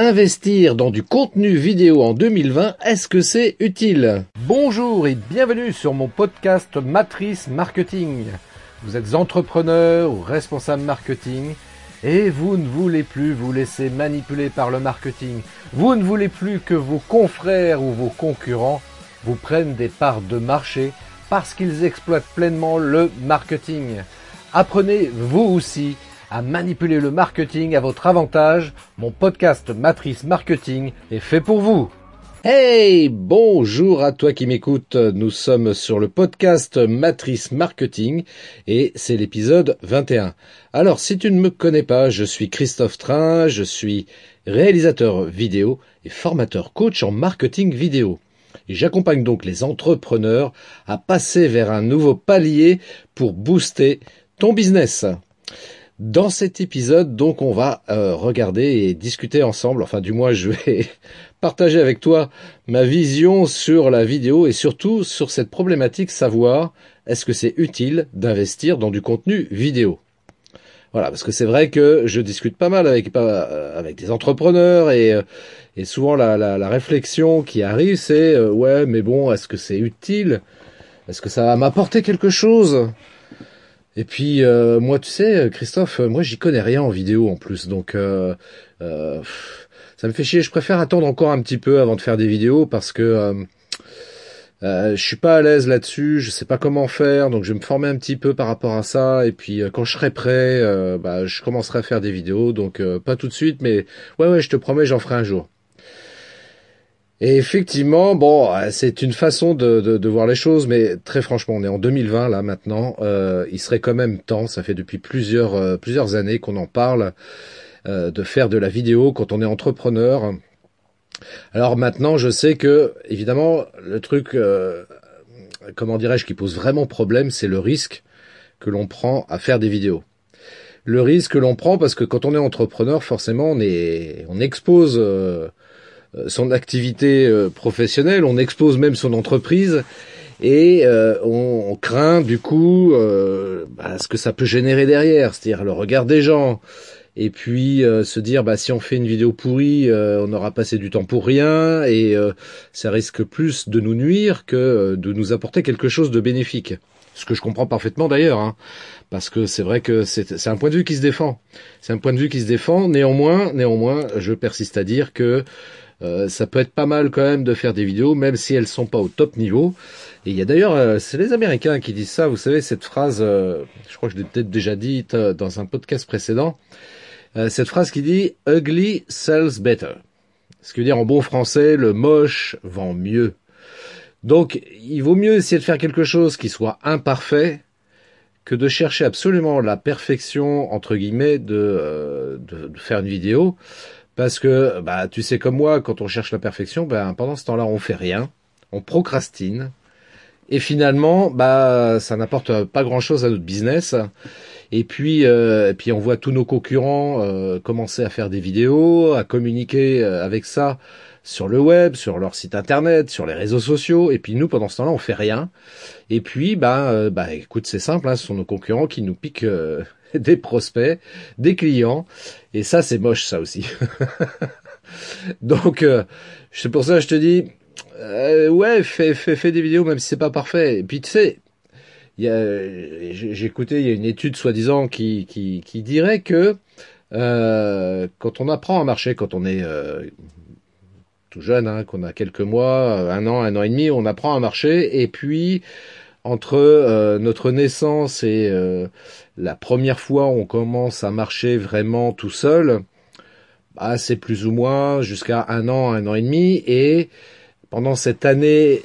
Investir dans du contenu vidéo en 2020, est-ce que c'est utile? Bonjour et bienvenue sur mon podcast Matrice Marketing. Vous êtes entrepreneur ou responsable marketing et vous ne voulez plus vous laisser manipuler par le marketing. Vous ne voulez plus que vos confrères ou vos concurrents vous prennent des parts de marché parce qu'ils exploitent pleinement le marketing. Apprenez vous aussi à manipuler le marketing à votre avantage. Mon podcast Matrice Marketing est fait pour vous. Hey, bonjour à toi qui m'écoutes. Nous sommes sur le podcast Matrice Marketing et c'est l'épisode 21. Alors, si tu ne me connais pas, je suis Christophe Train, je suis réalisateur vidéo et formateur coach en marketing vidéo. J'accompagne donc les entrepreneurs à passer vers un nouveau palier pour booster ton business. Dans cet épisode, donc, on va euh, regarder et discuter ensemble, enfin du moins je vais partager avec toi ma vision sur la vidéo et surtout sur cette problématique savoir est-ce que c'est utile d'investir dans du contenu vidéo. Voilà, parce que c'est vrai que je discute pas mal avec, avec des entrepreneurs et, euh, et souvent la, la, la, réflexion qui arrive c'est euh, ouais mais bon est-ce que c'est utile? Est-ce que ça va m'apporter quelque chose? Et puis euh, moi, tu sais, Christophe, moi j'y connais rien en vidéo en plus, donc euh, euh, ça me fait chier. Je préfère attendre encore un petit peu avant de faire des vidéos parce que je suis pas à l'aise là-dessus, je sais pas comment faire, donc je vais me former un petit peu par rapport à ça. Et puis quand je serai prêt, bah, je commencerai à faire des vidéos, donc pas tout de suite, mais ouais ouais, je te promets, j'en ferai un jour. Et effectivement, bon, euh, c'est une façon de, de, de, voir les choses, mais très franchement, on est en 2020 là maintenant. Euh, il serait quand même temps, ça fait depuis plusieurs euh, années qu'on en parle, euh, de faire de la vidéo quand on est entrepreneur. Alors maintenant, je sais que évidemment, le truc, comment dirais-je, qui pose vraiment problème, c'est le risque que l'on prend à faire des vidéos. Le risque que l'on prend parce que quand on est entrepreneur, forcément, on est on expose son activité euh, professionnelle, on expose même son entreprise et euh, on, craint du coup bah, ce que ça peut générer derrière, c'est-à-dire le regard des gens. Et puis se dire bah si on fait une vidéo pourrie, on aura passé du temps pour rien et ça risque plus de nous nuire que de nous apporter quelque chose de bénéfique. Ce que je comprends parfaitement d'ailleurs, hein, parce que c'est vrai que c'est un point de vue qui se défend. C'est un point de vue qui se défend. Néanmoins, néanmoins, je persiste à dire que euh, ça peut être pas mal quand même de faire des vidéos, même si elles sont pas au top niveau. Et il y a d'ailleurs, euh, c'est les Américains qui disent ça. Vous savez cette phrase, euh, je crois que je l'ai peut-être déjà dit dans un podcast précédent. cette phrase qui dit "Ugly sells better", ce qui veut dire en bon français, le moche vend mieux. Donc, il vaut mieux essayer de faire quelque chose qui soit imparfait que de chercher absolument la perfection entre guillemets de, de faire une vidéo parce que, bah, tu sais comme moi, quand on cherche la perfection, ben, pendant ce temps-là, on fait rien, on procrastine, et finalement, bah, ça n'apporte pas grand-chose à notre business. Et puis, euh, et puis on voit tous nos concurrents euh, commencer à faire des vidéos, à communiquer euh, avec ça sur le web, sur leur site internet, sur les réseaux sociaux. Et puis nous, pendant ce temps-là, on fait rien. Et puis, bah, bah, écoute, c'est simple, hein, ce sont nos concurrents qui nous piquent des prospects, des clients, et ça c'est moche ça aussi. Donc euh, c'est pour ça que je te dis, euh, ouais, fais, fais, fais des vidéos même si c'est pas parfait. Et puis tu sais, j'ai écouté, il y a une étude soi-disant qui, qui, qui dirait que euh, quand on apprend à marcher, quand on est euh, tout jeune, hein, qu'on a quelques mois, un an, un an et demi, on apprend à marcher, et puis entre euh, notre naissance et euh, la première fois où on commence à marcher vraiment tout seul, bah, c'est plus ou moins jusqu'à un an, un an et demi. Et pendant cette année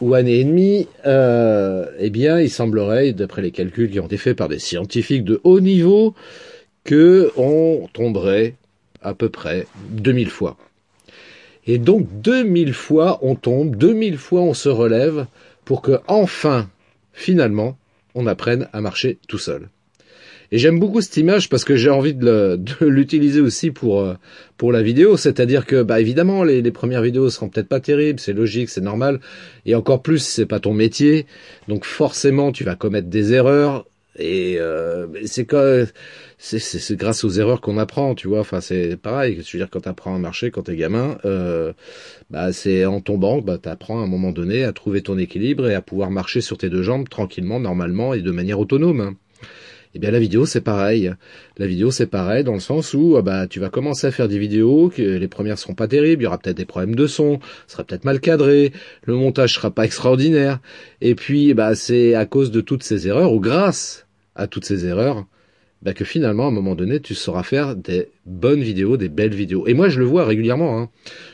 ou année et demie, euh, eh bien, il semblerait, d'après les calculs qui ont été faits par des scientifiques de haut niveau, que on tomberait à peu près 2000 fois. Et donc 2000 fois on tombe, 2000 fois on se relève pour que enfin, finalement, on apprenne à marcher tout seul. Et j'aime beaucoup cette image parce que j'ai envie de l'utiliser aussi pour euh, pour la vidéo, c'est-à-dire que bah évidemment les, les premières vidéos seront peut-être pas terribles, c'est logique, c'est normal, et encore plus c'est pas ton métier, donc forcément tu vas commettre des erreurs, Et euh, c'est que c'est grâce aux erreurs qu'on apprend, tu vois. Enfin, c'est pareil. Je veux dire, quand t'apprends à marcher, quand t'es gamin, euh, bah c'est en tombant, bah t'apprends à un moment donné à trouver ton équilibre et à pouvoir marcher sur tes deux jambes tranquillement, normalement et de manière autonome. Eh bien la vidéo c'est pareil. La vidéo c'est pareil dans le sens où ah bah tu vas commencer à faire des vidéos que les premières seront pas terribles, il y aura peut-être des problèmes de son, sera peut-être mal cadré, le montage sera pas extraordinaire. Et puis bah c'est à cause de toutes ces erreurs ou grâce à toutes ces erreurs bah que finalement, à un moment donné, tu sauras faire des bonnes vidéos, des belles vidéos. Et moi, je le vois régulièrement. Hein.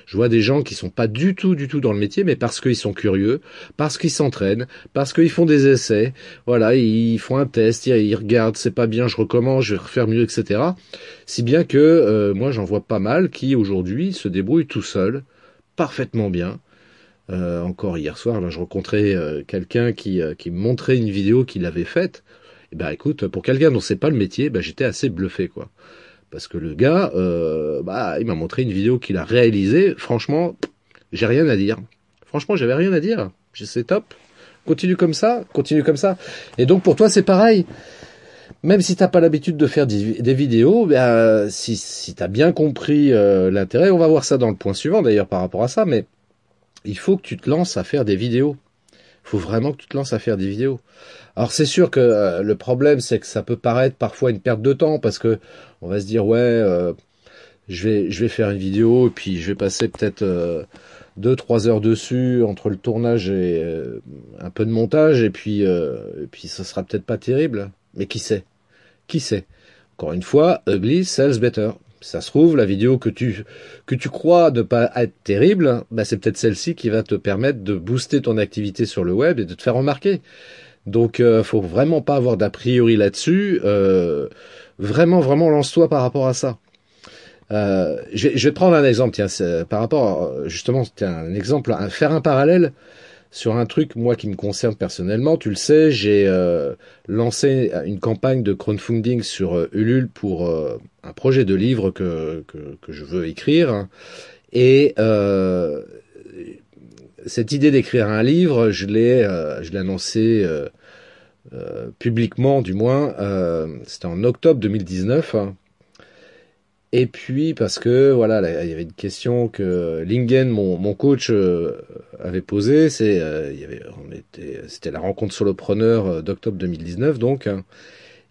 Je vois des gens qui sont pas du tout, du tout dans le métier, mais parce qu'ils sont curieux, parce qu'ils s'entraînent, parce qu'ils font des essais. Voilà, ils font un test, ils regardent, c'est pas bien, je recommence, je vais refaire mieux, etc. Si bien que euh, moi, j'en vois pas mal qui aujourd'hui se débrouillent tout seuls, parfaitement bien. Euh, encore hier soir, là, je rencontrais euh, quelqu'un qui, qui me montrait une vidéo qu'il avait faite et eh ben écoute, pour quelqu'un dont c'est pas le métier, ben, j'étais assez bluffé quoi. Parce que le gars, euh, bah, il m'a montré une vidéo qu'il a réalisée. Franchement, j'ai rien à dire. Franchement, j'avais rien à dire. C'est top. Continue comme ça, continue comme ça. Et donc pour toi, c'est pareil. Même si t'as pas l'habitude de faire des, vidéos, ben, si, si t'as bien compris euh, l'intérêt, on va voir ça dans le point suivant d'ailleurs par rapport à ça, mais il faut que tu te lances à faire des vidéos faut vraiment que tu te lances à faire des vidéos. Alors c'est sûr que euh, le problème c'est que ça peut paraître parfois une perte de temps parce que on va se dire ouais euh, je vais faire une vidéo et puis je vais passer peut-être euh, deux trois heures dessus entre le tournage et un peu de montage et puis et puis ça sera peut-être pas terrible. Mais qui sait? Qui sait? Encore une fois ugly sells better ça se trouve, la vidéo que tu, que tu crois ne pas être terrible, bah c'est peut-être celle-ci qui va te permettre de booster ton activité sur le web et de te faire remarquer. Donc, euh, faut vraiment pas avoir d'a priori là-dessus. Euh, vraiment, vraiment, lance-toi par rapport à ça. Euh, je, vais, te prendre un exemple, tiens, par rapport, justement, tiens, un exemple, faire un parallèle sur un truc, moi, qui me concerne personnellement. Tu le sais, j'ai euh, lancé une campagne de crowdfunding sur euh, Ulule pour euh, un projet de livre que, je veux écrire. Et cette idée d'écrire un livre, je l'ai, je l'ai annoncé publiquement, du moins. C'était en octobre 2019. Et puis parce que voilà, il y avait une question que Lingen, mon, mon coach, euh, avait posée. C'est, euh, on était, c'était la rencontre solopreneur euh, d'octobre 2019, donc. Hein.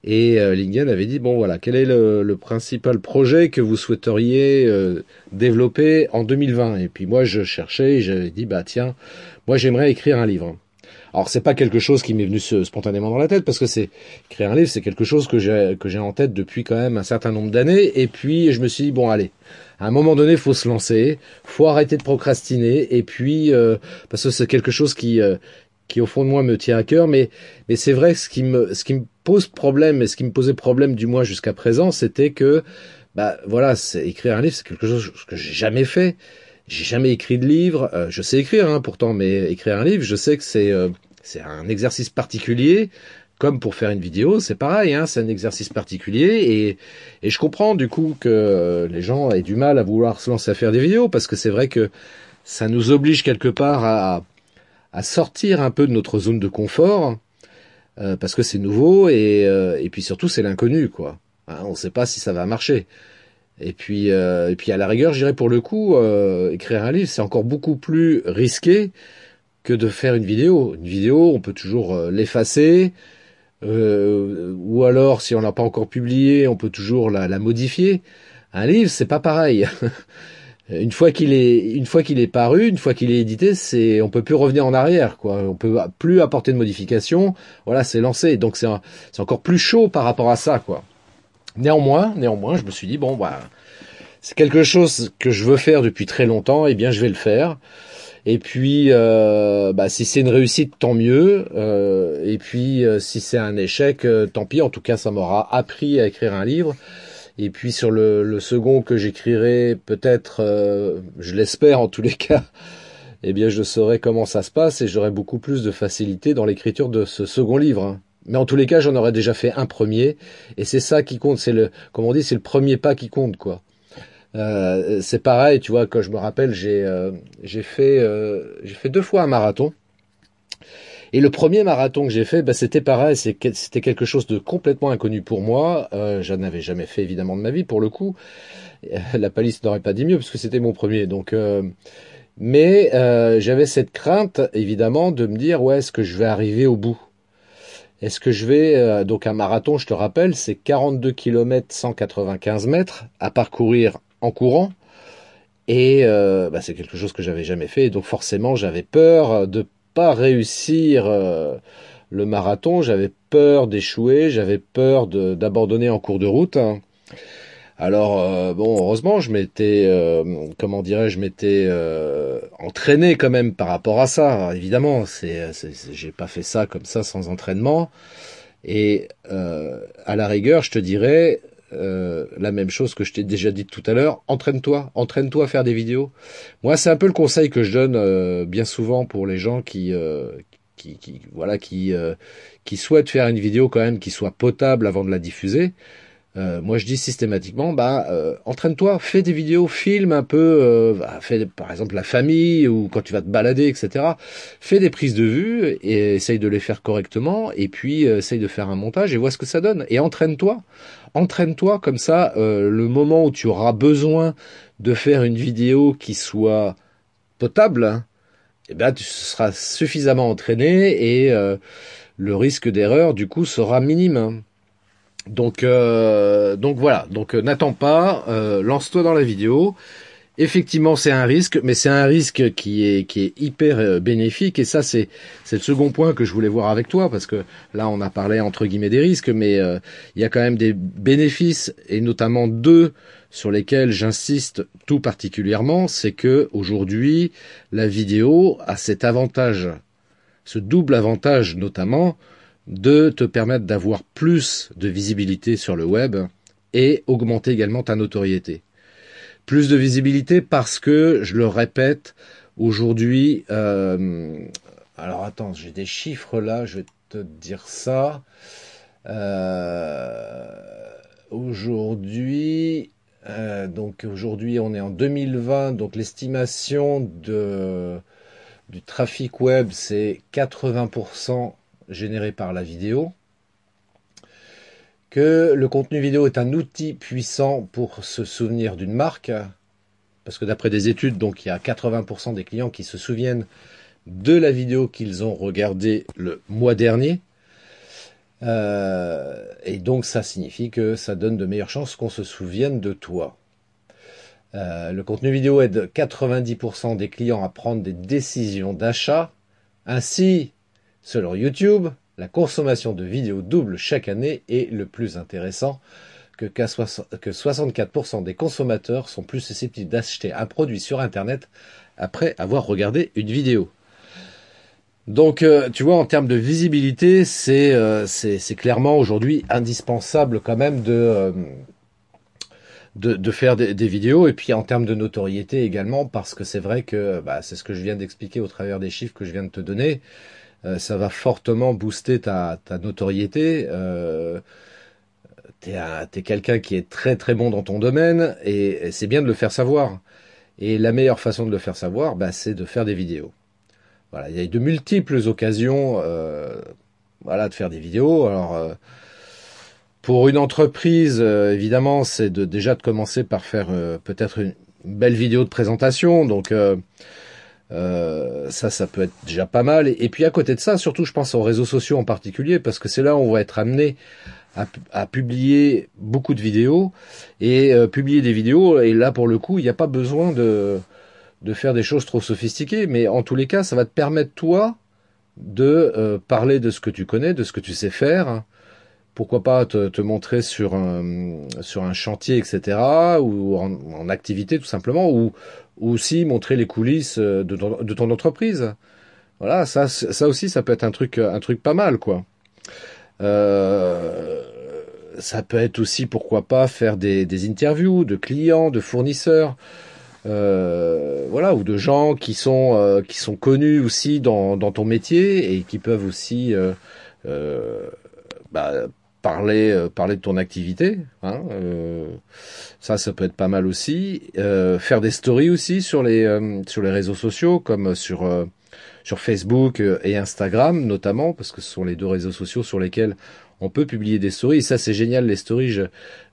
et Lingen avait dit bon voilà, quel est le, le principal projet que vous souhaiteriez développer en 2020 Et puis moi je cherchais, j'avais dit bah tiens, moi j'aimerais écrire un livre. Alors c'est pas quelque chose qui m'est venu spontanément dans la tête parce que c'est créer un livre, c'est quelque chose que j'ai que j'ai en tête depuis quand même un certain nombre d'années. Et puis je me suis dit bon allez, à un moment donné, faut se lancer, faut arrêter de procrastiner. Et puis euh, parce que c'est quelque chose qui euh, qui au fond de moi me tient à cœur, mais mais c'est vrai ce qui me ce qui me pose problème et ce qui me posait problème du moins jusqu'à présent, c'était que bah voilà, écrire un livre, c'est quelque chose que j'ai jamais fait. J'ai jamais écrit de livre. Euh, je sais écrire, hein, pourtant, mais écrire un livre, je sais que c'est c'est un exercice particulier, comme pour faire une vidéo, c'est pareil, hein, c'est un exercice particulier, et, je comprends du coup que les gens aient du mal à vouloir se lancer à faire des vidéos, parce que c'est vrai que ça nous oblige quelque part à, sortir un peu de notre zone de confort, euh, parce que c'est nouveau, euh, et, puis surtout c'est l'inconnu, quoi. Hein, on ne sait pas si ça va marcher. Et puis, euh, et puis à la rigueur, je dirais pour le coup, écrire un livre, c'est encore beaucoup plus risqué que de faire une vidéo. Une vidéo, on peut toujours euh, l'effacer, euh, ou alors si on l'a pas encore publié, on peut toujours la, modifier. Un livre, c'est pas pareil. une fois qu'il est, une fois qu'il est paru, une fois qu'il est édité, c'est, on peut plus revenir en arrière, quoi. On peut plus apporter de modifications. Voilà, c'est lancé. Donc c'est, c'est encore plus chaud par rapport à ça, quoi. Néanmoins, néanmoins, je me suis dit bon, bah, c'est quelque chose que je veux faire depuis très longtemps. Et eh bien, je vais le faire. Et puis, euh, bah, si c'est une réussite, tant mieux. Euh, et puis, euh, si c'est un échec, tant pis. En tout cas, ça m'aura appris à écrire un livre. Et puis sur le, second que j'écrirai, peut-être, je l'espère en tous les cas, eh bien, je saurai comment ça se passe et j'aurai beaucoup plus de facilité dans l'écriture de ce second livre. Mais en tous les cas, j'en aurais déjà fait un premier, et c'est ça qui compte. C'est le, comme on dit, c'est le premier pas qui compte, quoi. Euh, c'est pareil, tu vois, quand je me rappelle, j'ai euh, j'ai fait euh, j'ai fait deux fois un marathon. Et le premier marathon que j'ai fait, bah, c'était pareil, c'était quelque chose de complètement inconnu pour moi. Euh, je n'avais jamais fait évidemment de ma vie pour le coup. La palisse n'aurait pas dit mieux parce que c'était mon premier. Donc, mais j'avais cette crainte évidemment de me dire ouais, est-ce que je vais arriver au bout? Est-ce que je vais euh, donc un marathon, je te rappelle, c'est 42 km 195 mètres à parcourir en courant. Et euh, bah, c'est quelque chose que j'avais jamais fait. donc forcément, j'avais peur de pas réussir euh, le marathon. J'avais peur d'échouer. J'avais peur d'abandonner en cours de route. Alors euh, bon, heureusement, je m'étais, comment dirais-je, je m'étais entraîné quand même par rapport à ça. évidemment, c'est, j'ai pas fait ça comme ça sans entraînement. Et à la rigueur, je te dirais, euh, la même chose que je t'ai déjà dit tout à l'heure, entraîne-toi, entraîne-toi à faire des vidéos. Moi, c'est un peu le conseil que je donne euh, bien souvent pour les gens euh, qui, qui, voilà, qui, qui souhaitent faire une vidéo quand même qui soit potable avant de la diffuser. Euh, moi, je dis systématiquement, bah, euh, entraîne-toi, fais des vidéos, filme un peu, euh, bah, fais par exemple la famille ou quand tu vas te balader, etc. Fais des prises de vue et essaye de les faire correctement, et puis essaye de faire un montage et vois ce que ça donne. Et entraîne-toi, entraîne-toi comme ça. le moment où tu auras besoin de faire une vidéo qui soit potable, hein, eh ben, tu seras suffisamment entraîné et le risque d'erreur du coup sera minime. Donc, euh, donc voilà. Donc euh, n'attends pas, euh, lance-toi dans la vidéo. Effectivement, c'est un risque, mais c'est un risque qui est qui est hyper bénéfique. Et ça, c'est c'est le second point que je voulais voir avec toi, parce que là, on a parlé entre guillemets des risques, mais il y a quand même des bénéfices, et notamment deux sur lesquels j'insiste tout particulièrement, c'est que aujourd'hui, la vidéo a cet avantage, ce double avantage notamment de te permettre d'avoir plus de visibilité sur le web et augmenter également ta notoriété. Plus de visibilité parce que, je le répète, aujourd'hui, euh, alors attends, j'ai des chiffres là, je vais te dire ça. Euh, aujourd'hui, euh, donc aujourd'hui on est en 2020, donc l'estimation du trafic web c'est 80% généré par la vidéo, que le contenu vidéo est un outil puissant pour se souvenir d'une marque, parce que d'après des études, donc il y a 80% des clients qui se souviennent de la vidéo qu'ils ont regardée le mois dernier. Euh, et donc ça signifie que ça donne de meilleures chances qu'on se souvienne de toi. Euh, le contenu vidéo aide 90% des clients à prendre des décisions d'achat. Ainsi, Selon YouTube, la consommation de vidéos double chaque année et le plus intéressant que, que 64% des consommateurs sont plus susceptibles d'acheter un produit sur Internet après avoir regardé une vidéo. Donc, euh, tu vois, en termes de visibilité, c'est euh, clairement aujourd'hui indispensable quand même de, euh, faire des, vidéos. Et puis en termes de notoriété également, parce que c'est vrai que bah, c'est ce que je viens d'expliquer au travers des chiffres que je viens de te donner. Euh, ça va fortement booster ta, notoriété. Euh, t'es es quelqu'un qui est très très bon dans ton domaine et, c'est bien de le faire savoir. Et la meilleure façon de le faire savoir, bah, c'est de faire des vidéos. Voilà, il y a de multiples occasions, euh, de faire des vidéos. Alors, pour une entreprise, évidemment, c'est déjà de commencer par faire peut-être une belle vidéo de présentation. Donc, euh, ça, ça peut être déjà pas mal. Et, puis à côté de ça, surtout, je pense aux réseaux sociaux en particulier, parce que c'est là où on va être amené à, publier beaucoup de vidéos et euh, publier des vidéos. Et là, pour le coup, il n'y a pas besoin de, de faire des choses trop sophistiquées, mais en tous les cas, ça va te permettre toi de euh, parler de ce que tu connais, de ce que tu sais faire. Pourquoi pas te, te montrer sur un, sur un chantier, etc., ou en, en activité tout simplement, ou, ou aussi montrer les coulisses euh, de ton, de ton entreprise. Voilà, ça, ça aussi, ça peut être un truc, un truc pas mal, quoi. Euh, ça peut être aussi, pourquoi pas, faire des, des interviews de clients, de fournisseurs, euh, voilà, ou de gens qui sont euh, qui sont connus aussi dans, dans ton métier et qui peuvent aussi euh, euh bah, parler euh, parler de ton activité hein, euh, ça ça peut être pas mal aussi euh, faire des stories aussi sur les sur les réseaux sociaux comme sur sur Facebook et Instagram notamment, parce que ce sont les deux réseaux sociaux sur lesquels on peut publier des stories. Et ça, c'est génial, les stories.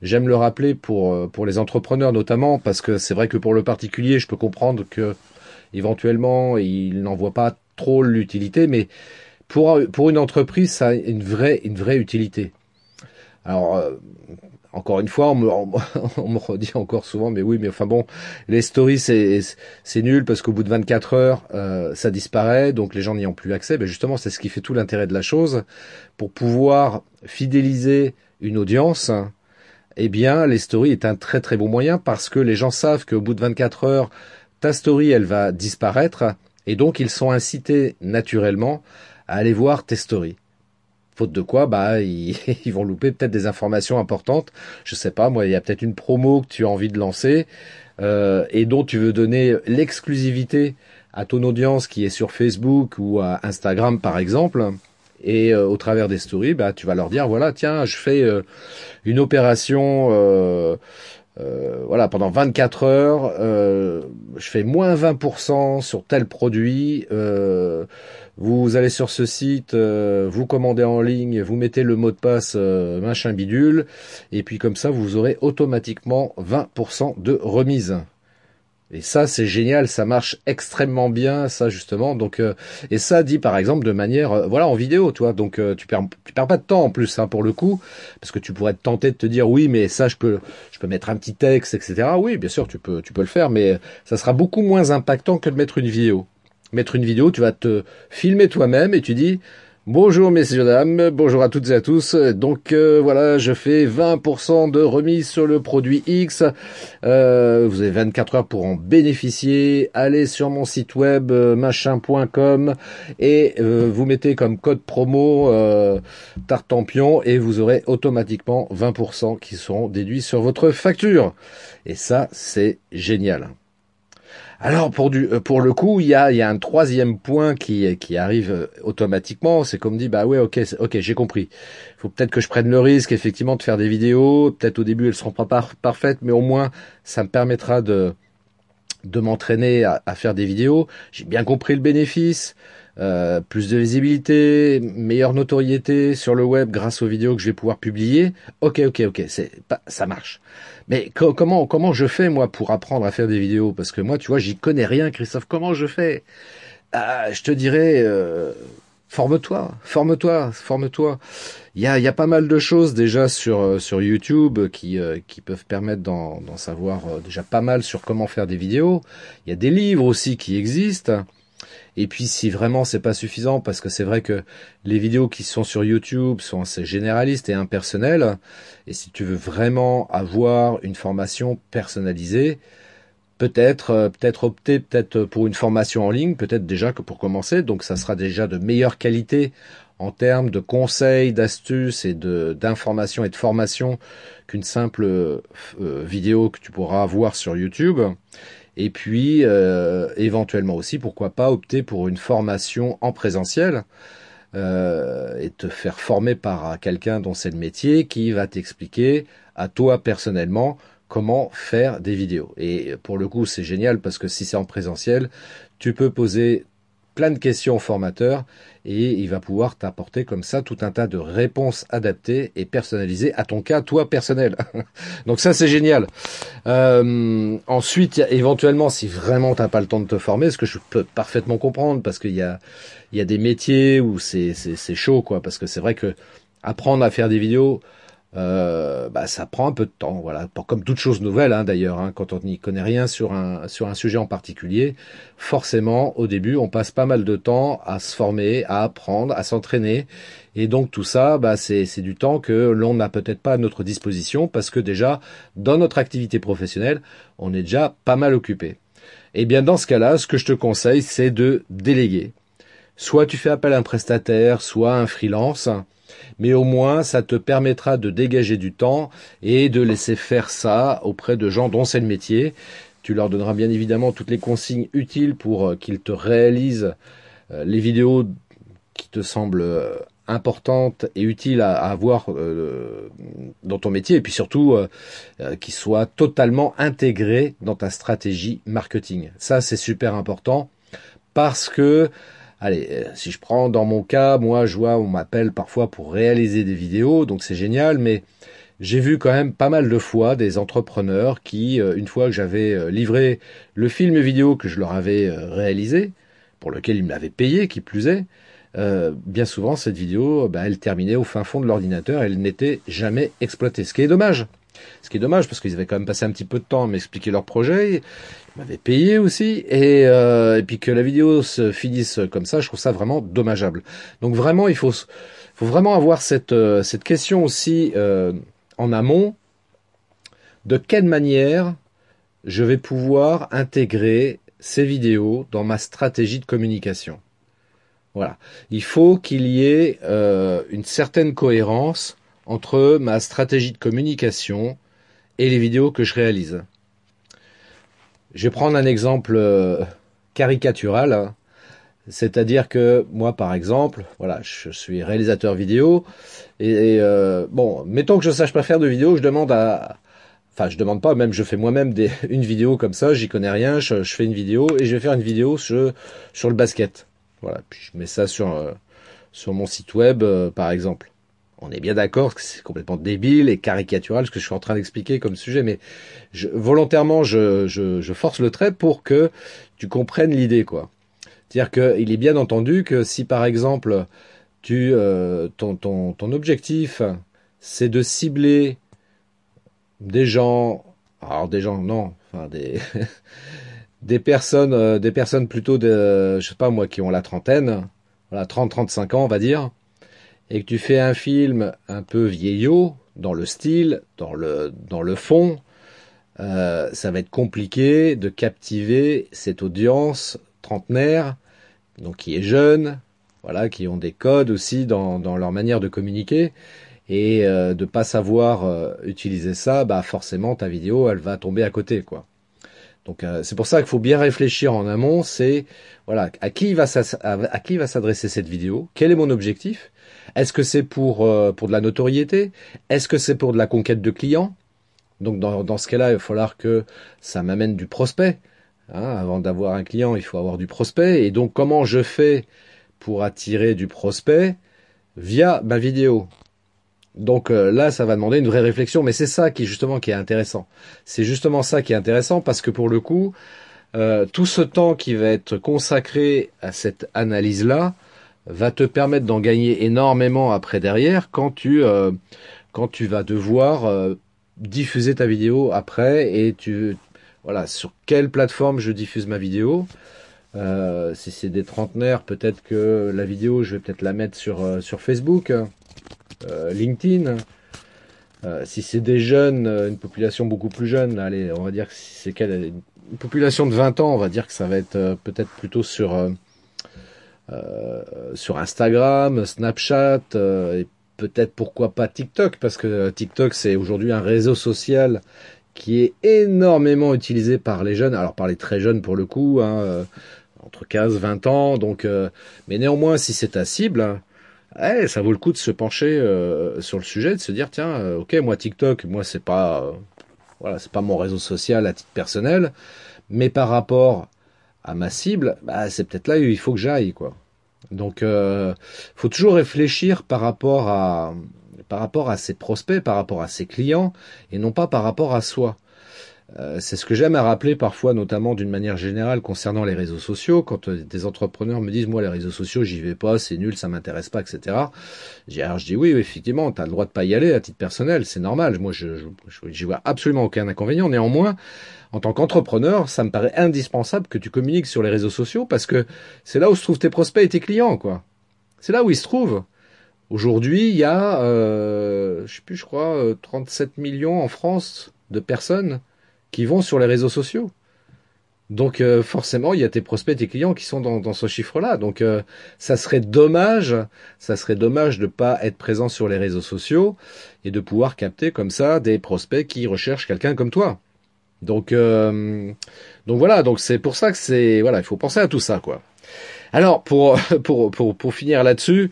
J'aime le rappeler pour, pour les entrepreneurs notamment, parce que c'est vrai que pour le particulier, je peux comprendre que éventuellement, il n'en voit pas trop l'utilité, mais pour, pour une entreprise, ça a une vraie, une vraie utilité. Alors, euh, encore une fois, on me, redit encore souvent, mais oui, mais enfin bon, les stories, c'est, c'est nul parce qu'au bout de 24 heures, euh, ça disparaît, donc les gens n'y ont plus accès. Mais justement, c'est ce qui fait tout l'intérêt de la chose. Pour pouvoir fidéliser une audience, eh bien, les stories est un très très bon moyen parce que les gens savent qu'au bout de 24 heures, ta story, elle va disparaître, et donc ils sont incités naturellement à aller voir tes stories. Faute de quoi, bah, ils, vont louper peut-être des informations importantes. Je sais pas, moi, il y a peut-être une promo que tu as envie de lancer euh, et dont tu veux donner l'exclusivité à ton audience qui est sur Facebook ou à Instagram, par exemple. Et euh, au travers des stories, bah, tu vas leur dire, voilà, tiens, je fais euh, une opération euh, voilà, pendant 24 heures, euh, je fais moins 20% sur tel produit. Euh, vous allez sur ce site, vous commandez en ligne, vous mettez le mot de passe machin bidule, et puis comme ça, vous aurez automatiquement 20% de remise. Et ça, c'est génial, ça marche extrêmement bien, ça justement. Donc, euh, et ça dit par exemple de manière, euh, voilà, en vidéo, toi. Donc, euh, tu perds, tu perds pas de temps en plus, hein, pour le coup, parce que tu pourrais te tenter de te dire, oui, mais ça, je peux, je peux mettre un petit texte, etc. Oui, bien sûr, tu peux, tu peux le faire, mais ça sera beaucoup moins impactant que de mettre une vidéo. Mettre une vidéo, tu vas te filmer toi-même et tu dis, Bonjour messieurs dames, bonjour à toutes et à tous. Donc euh, voilà, je fais 20% de remise sur le produit X. Euh, vous avez 24 heures pour en bénéficier. Allez sur mon site web euh, machin.com et vous mettez comme code promo Tartampion et vous aurez automatiquement 20% qui seront déduits sur votre facture. Et ça, c'est génial. Alors pour du euh, pour le coup, il y a il y a un troisième point qui qui arrive euh, automatiquement, c'est comme dit bah ouais OK OK, j'ai compris. Il faut peut-être que je prenne le risque effectivement de faire des vidéos, peut-être au début elles seront pas parfaites mais au moins ça me permettra de de m'entraîner à, faire des vidéos. J'ai bien compris le bénéfice. Euh, plus de visibilité, meilleure notoriété sur le web grâce aux vidéos que je vais pouvoir publier. Ok, ok, ok, c'est ça marche. Mais comment comment je fais moi pour apprendre à faire des vidéos? Parce que moi, tu vois, j'y connais rien, Christophe. Comment je fais? Ah, Je te dirais, euh, forme-toi, forme-toi, forme-toi. Il y a, y a pas mal de choses déjà sur euh, sur YouTube qui qui peuvent permettre d'en savoir déjà pas mal sur comment faire des vidéos. Il y a des livres aussi qui existent. Et puis si vraiment c'est pas suffisant, parce que c'est vrai que les vidéos qui sont sur YouTube sont assez généralistes et impersonnelles, et si tu veux vraiment avoir une formation personnalisée, peut-être euh, peut-être opter peut-être pour une formation en ligne, peut-être déjà que pour commencer, donc ça sera déjà de meilleure qualité en termes de conseils, d'astuces et d'informations et de formation qu'une simple euh, vidéo que tu pourras voir sur YouTube. Et puis, euh, éventuellement aussi, pourquoi pas opter pour une formation en présentiel euh, et te faire former par quelqu'un dont c'est le métier qui va t'expliquer à toi personnellement comment faire des vidéos. Et pour le coup, c'est génial parce que si c'est en présentiel, tu peux poser plein de questions au formateur et il va pouvoir t'apporter comme ça tout un tas de réponses adaptées et personnalisées à ton cas, toi personnel. Donc ça c'est génial. Euh, ensuite, éventuellement, si vraiment t'as pas le temps de te former, ce que je peux parfaitement comprendre, parce qu'il y a il y a des métiers où c'est c'est chaud quoi, parce que c'est vrai que apprendre à faire des vidéos euh, bah, ça prend un peu de temps, voilà. comme toute chose nouvelle, hein, d'ailleurs, hein, quand on n'y connaît rien sur un sur un sujet en particulier, forcément, au début, on passe pas mal de temps à se former, à apprendre, à s'entraîner, et donc tout ça, bah, c'est c'est du temps que l'on n'a peut-être pas à notre disposition parce que déjà dans notre activité professionnelle, on est déjà pas mal occupé. Eh bien dans ce cas-là, ce que je te conseille, c'est de déléguer. Soit tu fais appel à un prestataire, soit un freelance mais au moins ça te permettra de dégager du temps et de laisser faire ça auprès de gens dont c'est le métier. Tu leur donneras bien évidemment toutes les consignes utiles pour euh, qu'ils te réalisent euh, les vidéos qui te semblent euh, importantes et utiles à, avoir dans ton métier et puis surtout qui soient totalement intégrées dans ta stratégie marketing. Ça c'est super important parce que Allez, euh, si je prends dans mon cas, moi je vois, on m'appelle parfois pour réaliser des vidéos, donc c'est génial, mais j'ai vu quand même pas mal de fois des entrepreneurs qui, euh, une fois que j'avais euh, livré le film vidéo que je leur avais réalisé, pour lequel ils me l'avaient payé, qui plus est, bien souvent cette vidéo, bah, elle terminait au fin fond de l'ordinateur, elle n'était jamais exploitée, ce qui est dommage. Ce qui est dommage parce qu'ils avaient quand même passé un petit peu de temps à m'expliquer leur projet, ils m'avaient payé aussi, et, euh, puis que la vidéo se finisse comme ça, je trouve ça vraiment dommageable. Donc vraiment, il faut, vraiment avoir cette, euh, question aussi euh, en amont, de quelle manière je vais pouvoir intégrer ces vidéos dans ma stratégie de communication? Voilà. Il faut qu'il y ait une certaine cohérence entre ma stratégie de communication et les vidéos que je réalise. Je vais prendre un exemple euh, caricatural, hein. c'est-à-dire que moi, par exemple, voilà, je suis réalisateur vidéo et, euh, bon, mettons que je sache pas faire de vidéo, je demande à, enfin, je demande pas, même je fais moi-même une vidéo comme ça, j'y connais rien, je, fais une vidéo et je vais faire une vidéo sur, le basket, voilà, puis je mets ça sur euh, sur mon site web, par exemple on est bien d'accord que c'est complètement débile et caricatural ce que je suis en train d'expliquer comme sujet, mais volontairement je, force le trait pour que tu comprennes l'idée, quoi. C'est-à-dire qu'il est bien entendu que si par exemple tu euh, ton, ton, ton objectif c'est de cibler des gens, alors des gens non, enfin des des personnes euh, des personnes plutôt de je sais pas moi qui ont la trentaine, voilà 30 35 ans on va dire et que tu fais un film un peu vieillot dans le style, dans le, dans le fond, euh, ça va être compliqué de captiver cette audience trentenaire, donc qui est jeune, voilà, qui ont des codes aussi dans, dans leur manière de communiquer, et euh, de pas savoir euh, utiliser ça, bah forcément ta vidéo elle va tomber à côté, quoi. Donc euh, c'est pour ça qu'il faut bien réfléchir en amont, c'est voilà à qui va à qui va s'adresser cette vidéo, quel est mon objectif, est-ce que c'est pour, euh, pour de la notoriété? Est-ce que c'est pour de la conquête de clients? Donc dans, dans ce cas-là, il va falloir que ça m'amène du prospect. Hein. avant d'avoir un client, il faut avoir du prospect. Et donc comment je fais pour attirer du prospect? Via ma vidéo donc euh, là, ça va demander une vraie réflexion, mais c'est ça qui justement qui est intéressant. C'est justement ça qui est intéressant parce que pour le coup, euh, tout ce temps qui va être consacré à cette analyse-là, va te permettre d'en gagner énormément après derrière quand tu euh, quand tu vas devoir euh, diffuser ta vidéo après et tu voilà sur quelle plateforme je diffuse ma vidéo. Euh, si c'est des trentenaires peut-être que la vidéo je vais peut-être la mettre sur sur Facebook LinkedIn. Si c'est des jeunes une population beaucoup plus jeune allez on va dire que si c'est une population de 20 ans on va dire que ça va être peut-être plutôt sur euh, sur Instagram, Snapchat euh, et peut-être pourquoi pas TikTok parce que TikTok c'est aujourd'hui un réseau social qui est énormément utilisé par les jeunes, alors par les très jeunes pour le coup, hein, euh, entre 15 20 ans, donc mais néanmoins si c'est ta cible, hein, eh, ça vaut le coup de se pencher sur le sujet, de se dire tiens, ok moi TikTok, moi c'est pas voilà c'est pas mon réseau social à titre personnel, mais par rapport à ma cible, bah, c'est peut-être là où il faut que j'aille, quoi. Donc, euh, faut toujours réfléchir par rapport à par rapport à ses prospects, par rapport à ses clients, et non pas par rapport à soi. Euh, c'est ce que j'aime à rappeler parfois, notamment d'une manière générale concernant les réseaux sociaux. Quand euh, des entrepreneurs me disent, moi, les réseaux sociaux, j'y vais pas, c'est nul, ça m'intéresse pas, etc. Alors je dis oui, effectivement, tu as le droit de pas y aller à titre personnel, c'est normal. Moi, je, j'y vois absolument aucun inconvénient. Néanmoins, en tant qu'entrepreneur, ça me paraît indispensable que tu communiques sur les réseaux sociaux parce que c'est là où se trouvent tes prospects et tes clients, quoi. C'est là où ils se trouvent. Aujourd'hui, il y a, euh, je sais plus, je crois, 37 euh, millions en France de personnes qui vont sur les réseaux sociaux. Donc euh, forcément, il y a tes prospects, tes clients qui sont dans, ce chiffre-là. Donc euh, ça serait dommage, ça serait dommage de pas être présent sur les réseaux sociaux et de pouvoir capter comme ça des prospects qui recherchent quelqu'un comme toi. Donc euh, donc voilà, donc c'est pour ça que c'est voilà, il faut penser à tout ça quoi. Alors pour pour pour, pour finir là-dessus,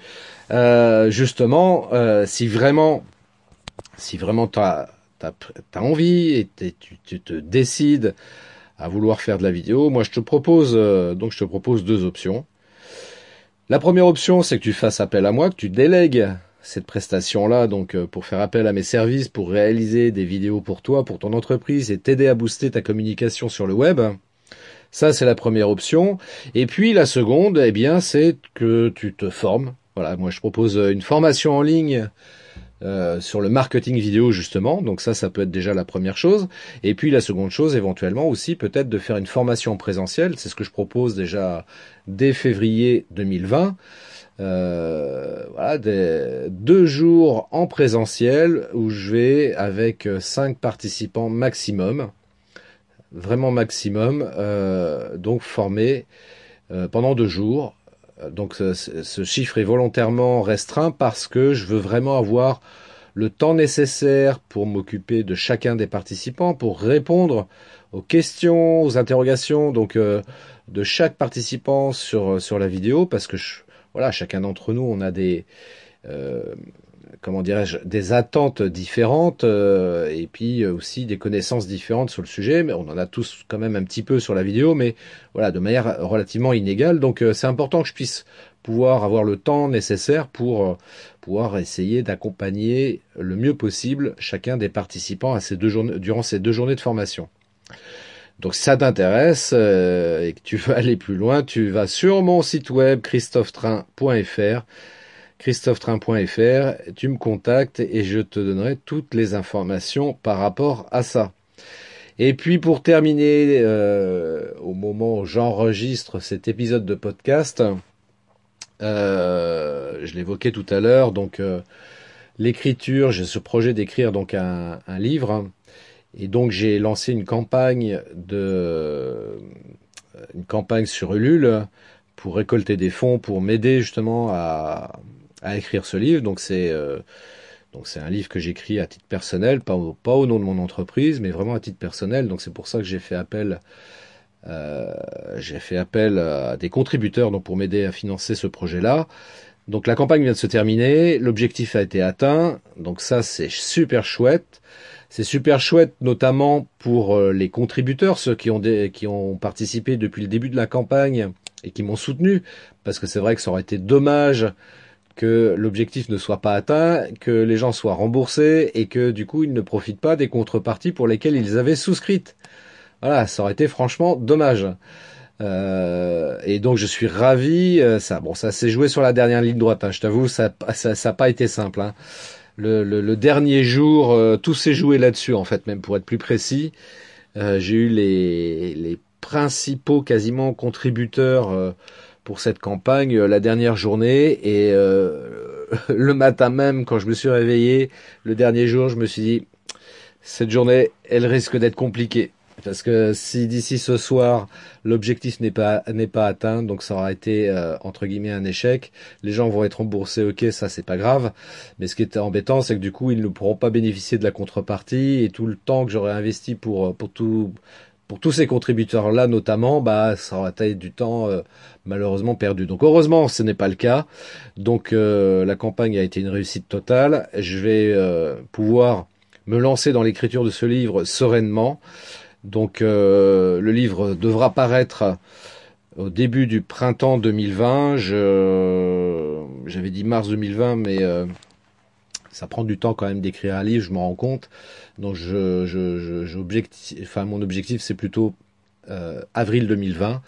justement, si vraiment si vraiment tu as t'as as envie et tu, te décides à vouloir faire de la vidéo, moi je te propose donc je te propose deux options. La première option, c'est que tu fasses appel à moi, que tu délègues cette prestation-là, donc pour faire appel à mes services, pour réaliser des vidéos pour toi, pour ton entreprise et t'aider à booster ta communication sur le web. Ça, c'est la première option. Et puis la seconde, eh bien, c'est que tu te formes. Voilà, moi je propose une formation en ligne euh, sur le marketing vidéo justement. Donc ça, ça peut être déjà la première chose. Et puis la seconde chose, éventuellement aussi, peut-être de faire une formation présentielle. C'est ce que je propose déjà dès février 2020. Euh, voilà, des, deux jours en présentiel où je vais avec cinq participants maximum vraiment maximum, euh, donc formé euh, pendant deux jours. Donc ce, chiffre est volontairement restreint parce que je veux vraiment avoir le temps nécessaire pour m'occuper de chacun des participants, pour répondre aux questions, aux interrogations donc euh, de chaque participant sur sur la vidéo, parce que voilà, chacun d'entre nous, on a des comment dirais-je, des attentes différentes euh, et puis aussi des connaissances différentes sur le sujet. Mais on en a tous quand même un petit peu sur la vidéo, mais voilà, de manière relativement inégale. Donc euh, c'est important que je puisse pouvoir avoir le temps nécessaire pour euh, pouvoir essayer d'accompagner le mieux possible chacun des participants durant ces deux journées de formation. Donc si ça t'intéresse et que tu veux aller plus loin, tu vas sur mon site web christophetrain.fr christophetrain.fr, tu me contactes et je te donnerai toutes les informations par rapport à ça. Et puis pour terminer, euh, au moment où j'enregistre cet épisode de podcast, euh, je l'évoquais tout à l'heure, donc euh, l'écriture, j'ai ce projet d'écrire donc un, un, livre, et donc j'ai lancé une campagne de une campagne sur Ulule pour récolter des fonds pour m'aider justement à, à écrire ce livre. Donc c'est euh, donc c'est un livre que j'écris à titre personnel, pas au, pas au nom de mon entreprise, mais vraiment à titre personnel. Donc c'est pour ça que j'ai fait appel euh, j'ai fait appel à des contributeurs donc pour m'aider à financer ce projet-là. Donc la campagne vient de se terminer, l'objectif a été atteint, donc ça c'est super chouette. C'est super chouette notamment pour euh, les contributeurs, ceux qui ont, des, qui ont participé depuis le début de la campagne et qui m'ont soutenu, parce que c'est vrai que ça aurait été dommage que l'objectif ne soit pas atteint, que les gens soient remboursés et que du coup ils ne profitent pas des contreparties pour lesquelles ils avaient souscrites. Voilà, ça aurait été franchement dommage. Euh, et donc je suis ravi. Euh, ça, bon, ça s'est joué sur la dernière ligne droite. Hein, je t'avoue, ça, ça, ça pas été simple. Hein. Le, le, dernier jour, euh, tout s'est joué là-dessus en fait, même pour être plus précis. J'ai eu les, les principaux quasiment contributeurs pour cette campagne euh, la dernière journée et euh, le matin même quand je me suis réveillé le dernier jour je me suis dit cette journée elle risque d'être compliquée. Parce que si d'ici ce soir l'objectif n'est pas n'est pas atteint donc ça aura été euh, entre guillemets un échec. Les gens vont être remboursés ok ça c'est pas grave. Mais ce qui est embêtant c'est que du coup ils ne pourront pas bénéficier de la contrepartie et tout le temps que j'aurais investi pour pour tout pour tous ces contributeurs-là notamment, bah, ça aura été du temps euh, malheureusement perdu. Donc heureusement, ce n'est pas le cas. Donc euh, la campagne a été une réussite totale. Je vais euh, pouvoir me lancer dans l'écriture de ce livre sereinement. Donc le livre devra paraître au début du printemps 2020. j'avais dit mars 2020, mais ça prend du temps quand même d'écrire un livre, je me rends compte. Donc je, je, enfin mon objectif c'est plutôt euh, avril 2020.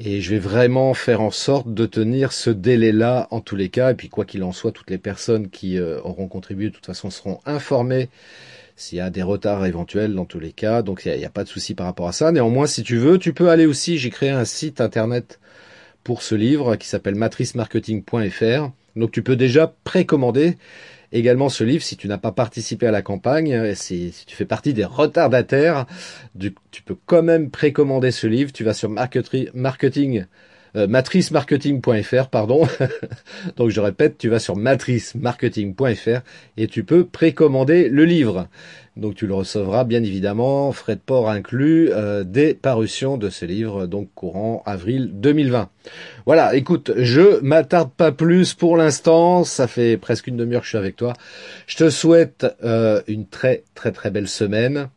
Et je vais vraiment faire en sorte de tenir ce délai-là en tous les cas. Et puis quoi qu'il en soit, toutes les personnes qui euh, auront contribué de toute façon seront informées s'il y a des retards éventuels dans tous les cas. Donc il n'y a, a, pas de souci par rapport à ça. Néanmoins, si tu veux, tu peux aller aussi. J'ai créé un site internet pour ce livre qui s'appelle matricemarketing.fr. Donc tu peux déjà précommander également ce livre si tu n'as pas participé à la campagne, si, si tu fais partie des retardataires, tu peux quand même précommander ce livre. Tu vas sur marketing euh, matricemarketing.fr, pardon. Donc je répète, tu vas sur matricemarketing.fr et tu peux précommander le livre. Donc tu le recevras bien évidemment, frais de port inclus, euh, dès parution de ce livre, donc courant avril 2020. Voilà, écoute, je m'attarde pas plus pour l'instant, ça fait presque une demi-heure que je suis avec toi. Je te souhaite euh, une très très très belle semaine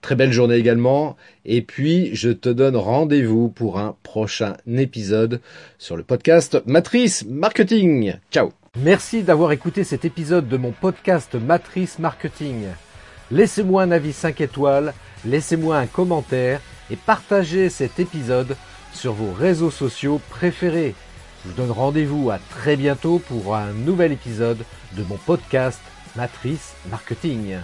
Très belle journée également. Et puis, je te donne rendez-vous pour un prochain épisode sur le podcast Matrice Marketing. Ciao. Merci d'avoir écouté cet épisode de mon podcast Matrice Marketing. Laissez-moi un avis 5 étoiles, laissez-moi un commentaire et partagez cet épisode sur vos réseaux sociaux préférés. Je vous donne rendez-vous à très bientôt pour un nouvel épisode de mon podcast Matrice Marketing.